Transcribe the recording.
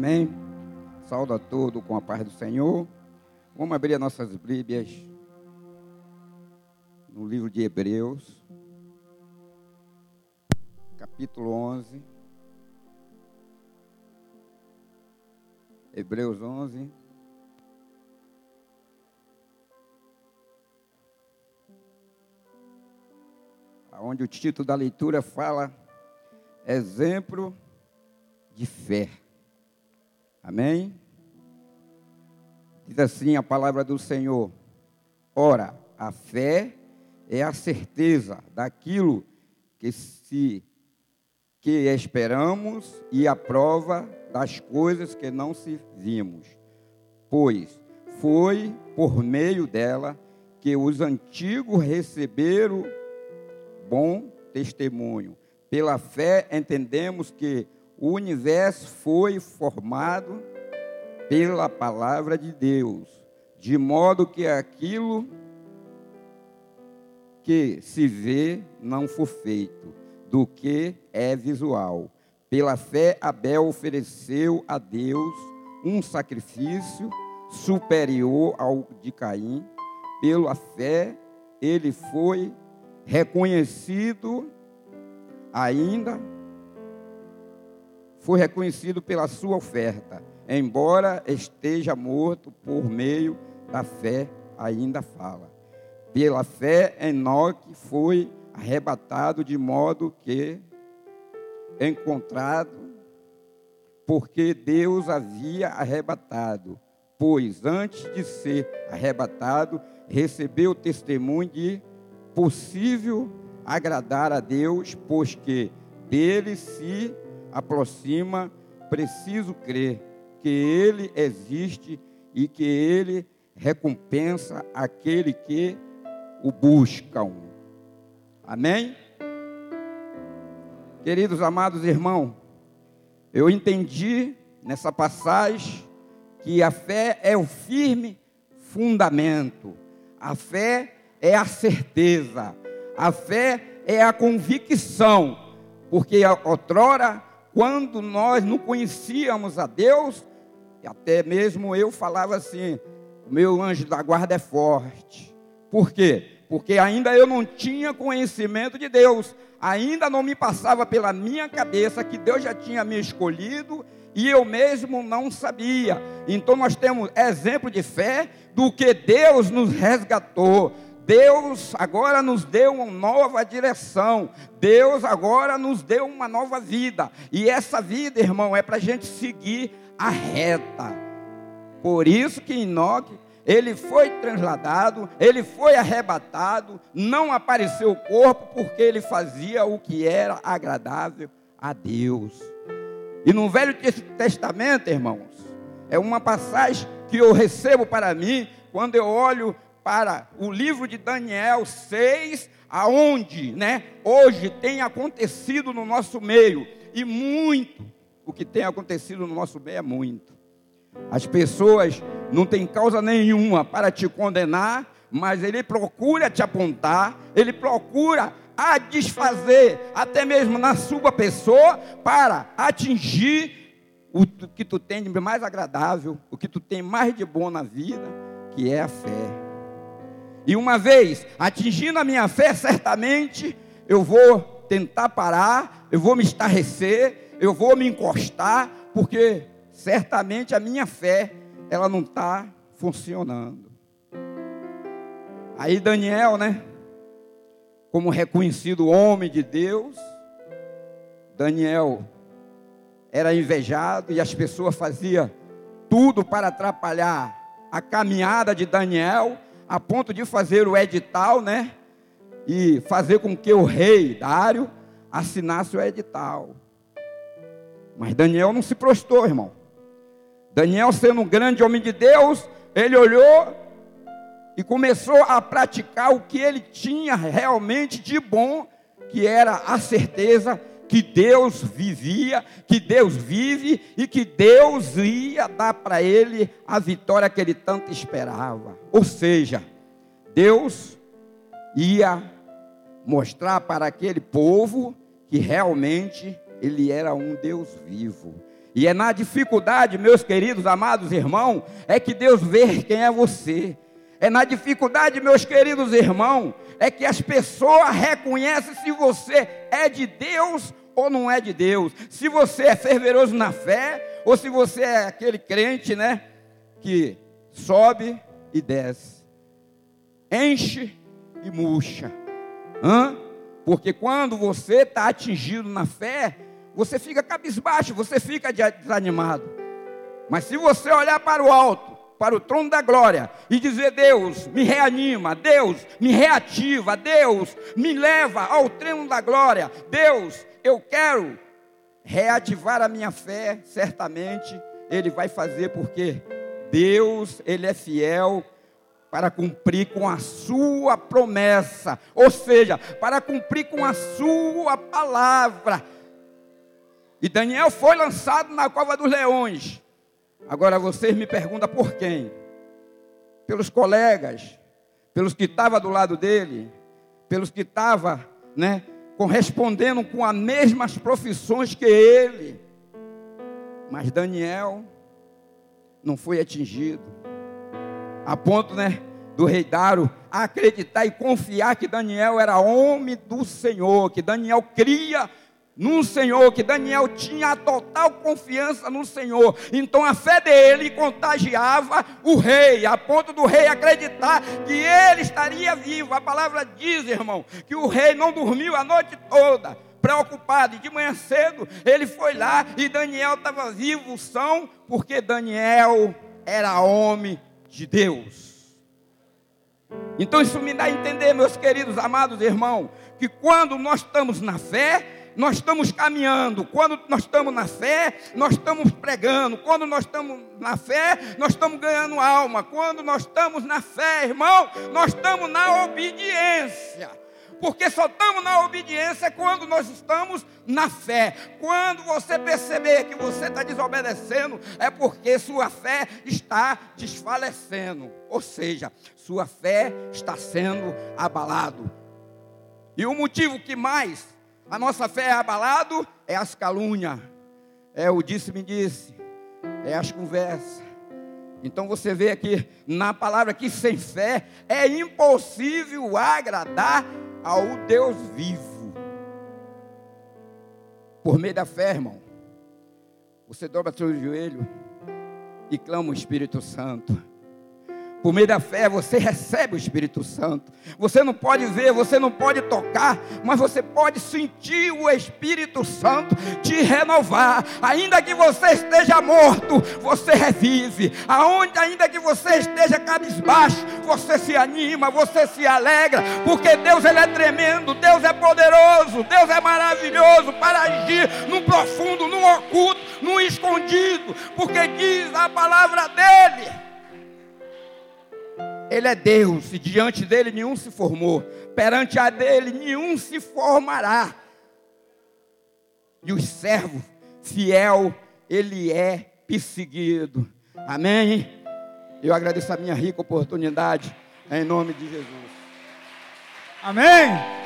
Amém? Saúde a todos com a paz do Senhor. Vamos abrir as nossas Bíblias no livro de Hebreus, capítulo 11. Hebreus 11. Onde o título da leitura fala exemplo de fé. Amém? Diz assim a palavra do Senhor: Ora, a fé é a certeza daquilo que se que esperamos e a prova das coisas que não se vimos. Pois foi por meio dela que os antigos receberam bom testemunho. Pela fé entendemos que o universo foi formado pela palavra de Deus, de modo que aquilo que se vê não for feito, do que é visual. Pela fé, Abel ofereceu a Deus um sacrifício superior ao de Caim. Pela fé, ele foi reconhecido ainda foi reconhecido pela sua oferta, embora esteja morto por meio da fé, ainda fala. Pela fé, Enoque foi arrebatado de modo que encontrado, porque Deus havia arrebatado, pois antes de ser arrebatado, recebeu o testemunho de possível agradar a Deus, pois que dele se aproxima, preciso crer que Ele existe e que Ele recompensa aquele que o buscam. Amém? Queridos amados irmãos, eu entendi nessa passagem que a fé é o firme fundamento, a fé é a certeza, a fé é a convicção, porque outrora quando nós não conhecíamos a Deus, até mesmo eu falava assim: o meu anjo da guarda é forte. Por quê? Porque ainda eu não tinha conhecimento de Deus, ainda não me passava pela minha cabeça que Deus já tinha me escolhido e eu mesmo não sabia. Então nós temos exemplo de fé do que Deus nos resgatou, Deus agora nos deu uma nova direção. Deus agora nos deu uma nova vida. E essa vida, irmão, é para a gente seguir a reta. Por isso que Enoque, ele foi transladado, ele foi arrebatado, não apareceu o corpo, porque ele fazia o que era agradável a Deus. E no Velho Testamento, irmãos, é uma passagem que eu recebo para mim quando eu olho para o livro de Daniel 6, aonde, né, hoje tem acontecido no nosso meio e muito o que tem acontecido no nosso meio é muito. As pessoas não têm causa nenhuma para te condenar, mas ele procura te apontar, ele procura a desfazer, até mesmo na sua pessoa, para atingir o que tu tem de mais agradável, o que tu tem mais de bom na vida, que é a fé. E uma vez atingindo a minha fé, certamente eu vou tentar parar, eu vou me estarrecer, eu vou me encostar, porque certamente a minha fé ela não está funcionando. Aí Daniel, né? Como reconhecido homem de Deus, Daniel era invejado e as pessoas faziam tudo para atrapalhar a caminhada de Daniel a ponto de fazer o edital, né? E fazer com que o rei Dário assinasse o edital. Mas Daniel não se prostou, irmão. Daniel, sendo um grande homem de Deus, ele olhou e começou a praticar o que ele tinha realmente de bom, que era a certeza que Deus vivia, que Deus vive e que Deus ia dar para ele a vitória que ele tanto esperava. Ou seja, Deus ia mostrar para aquele povo que realmente ele era um Deus vivo. E é na dificuldade, meus queridos, amados irmãos, é que Deus vê quem é você. É na dificuldade, meus queridos irmãos, é que as pessoas reconhecem se você é de Deus ou não é de Deus. Se você é fervoroso na fé, ou se você é aquele crente, né, que sobe e desce, enche e murcha. Hã? Porque quando você está atingido na fé, você fica cabisbaixo, você fica desanimado. Mas se você olhar para o alto, para o trono da glória e dizer: Deus, me reanima, Deus, me reativa, Deus, me leva ao trono da glória, Deus, eu quero reativar a minha fé, certamente Ele vai fazer, porque Deus, Ele é fiel para cumprir com a sua promessa, ou seja, para cumprir com a sua palavra. E Daniel foi lançado na cova dos leões. Agora vocês me perguntam por quem? Pelos colegas, pelos que estavam do lado dele, pelos que estavam, né, correspondendo com as mesmas profissões que ele. Mas Daniel não foi atingido. A ponto, né, do rei Daro acreditar e confiar que Daniel era homem do Senhor, que Daniel cria no Senhor, que Daniel tinha a total confiança no Senhor. Então a fé dele contagiava o rei, a ponto do rei acreditar que ele estaria vivo. A palavra diz, irmão, que o rei não dormiu a noite toda preocupado. E de manhã cedo ele foi lá e Daniel estava vivo, são, porque Daniel era homem de Deus. Então isso me dá a entender, meus queridos amados irmãos, que quando nós estamos na fé, nós estamos caminhando. Quando nós estamos na fé, nós estamos pregando. Quando nós estamos na fé, nós estamos ganhando alma. Quando nós estamos na fé, irmão, nós estamos na obediência. Porque só estamos na obediência quando nós estamos na fé. Quando você perceber que você está desobedecendo, é porque sua fé está desfalecendo. Ou seja, sua fé está sendo abalado. E o motivo que mais a nossa fé é abalado, é as calúnias, é o disse-me disse, é as conversas. Então você vê aqui na palavra que sem fé é impossível agradar ao Deus vivo. Por meio da fé, irmão, você dobra seu joelho e clama o Espírito Santo. Por meio da fé você recebe o Espírito Santo. Você não pode ver, você não pode tocar, mas você pode sentir o Espírito Santo te renovar. Ainda que você esteja morto, você revive. Aonde ainda que você esteja cabisbaixo, você se anima, você se alegra, porque Deus ele é tremendo, Deus é poderoso, Deus é maravilhoso para agir no profundo, no oculto, no escondido, porque diz a palavra dele ele é Deus e diante dele nenhum se formou, perante a dele nenhum se formará. E o servo fiel, ele é perseguido. Amém? Eu agradeço a minha rica oportunidade em nome de Jesus. Amém.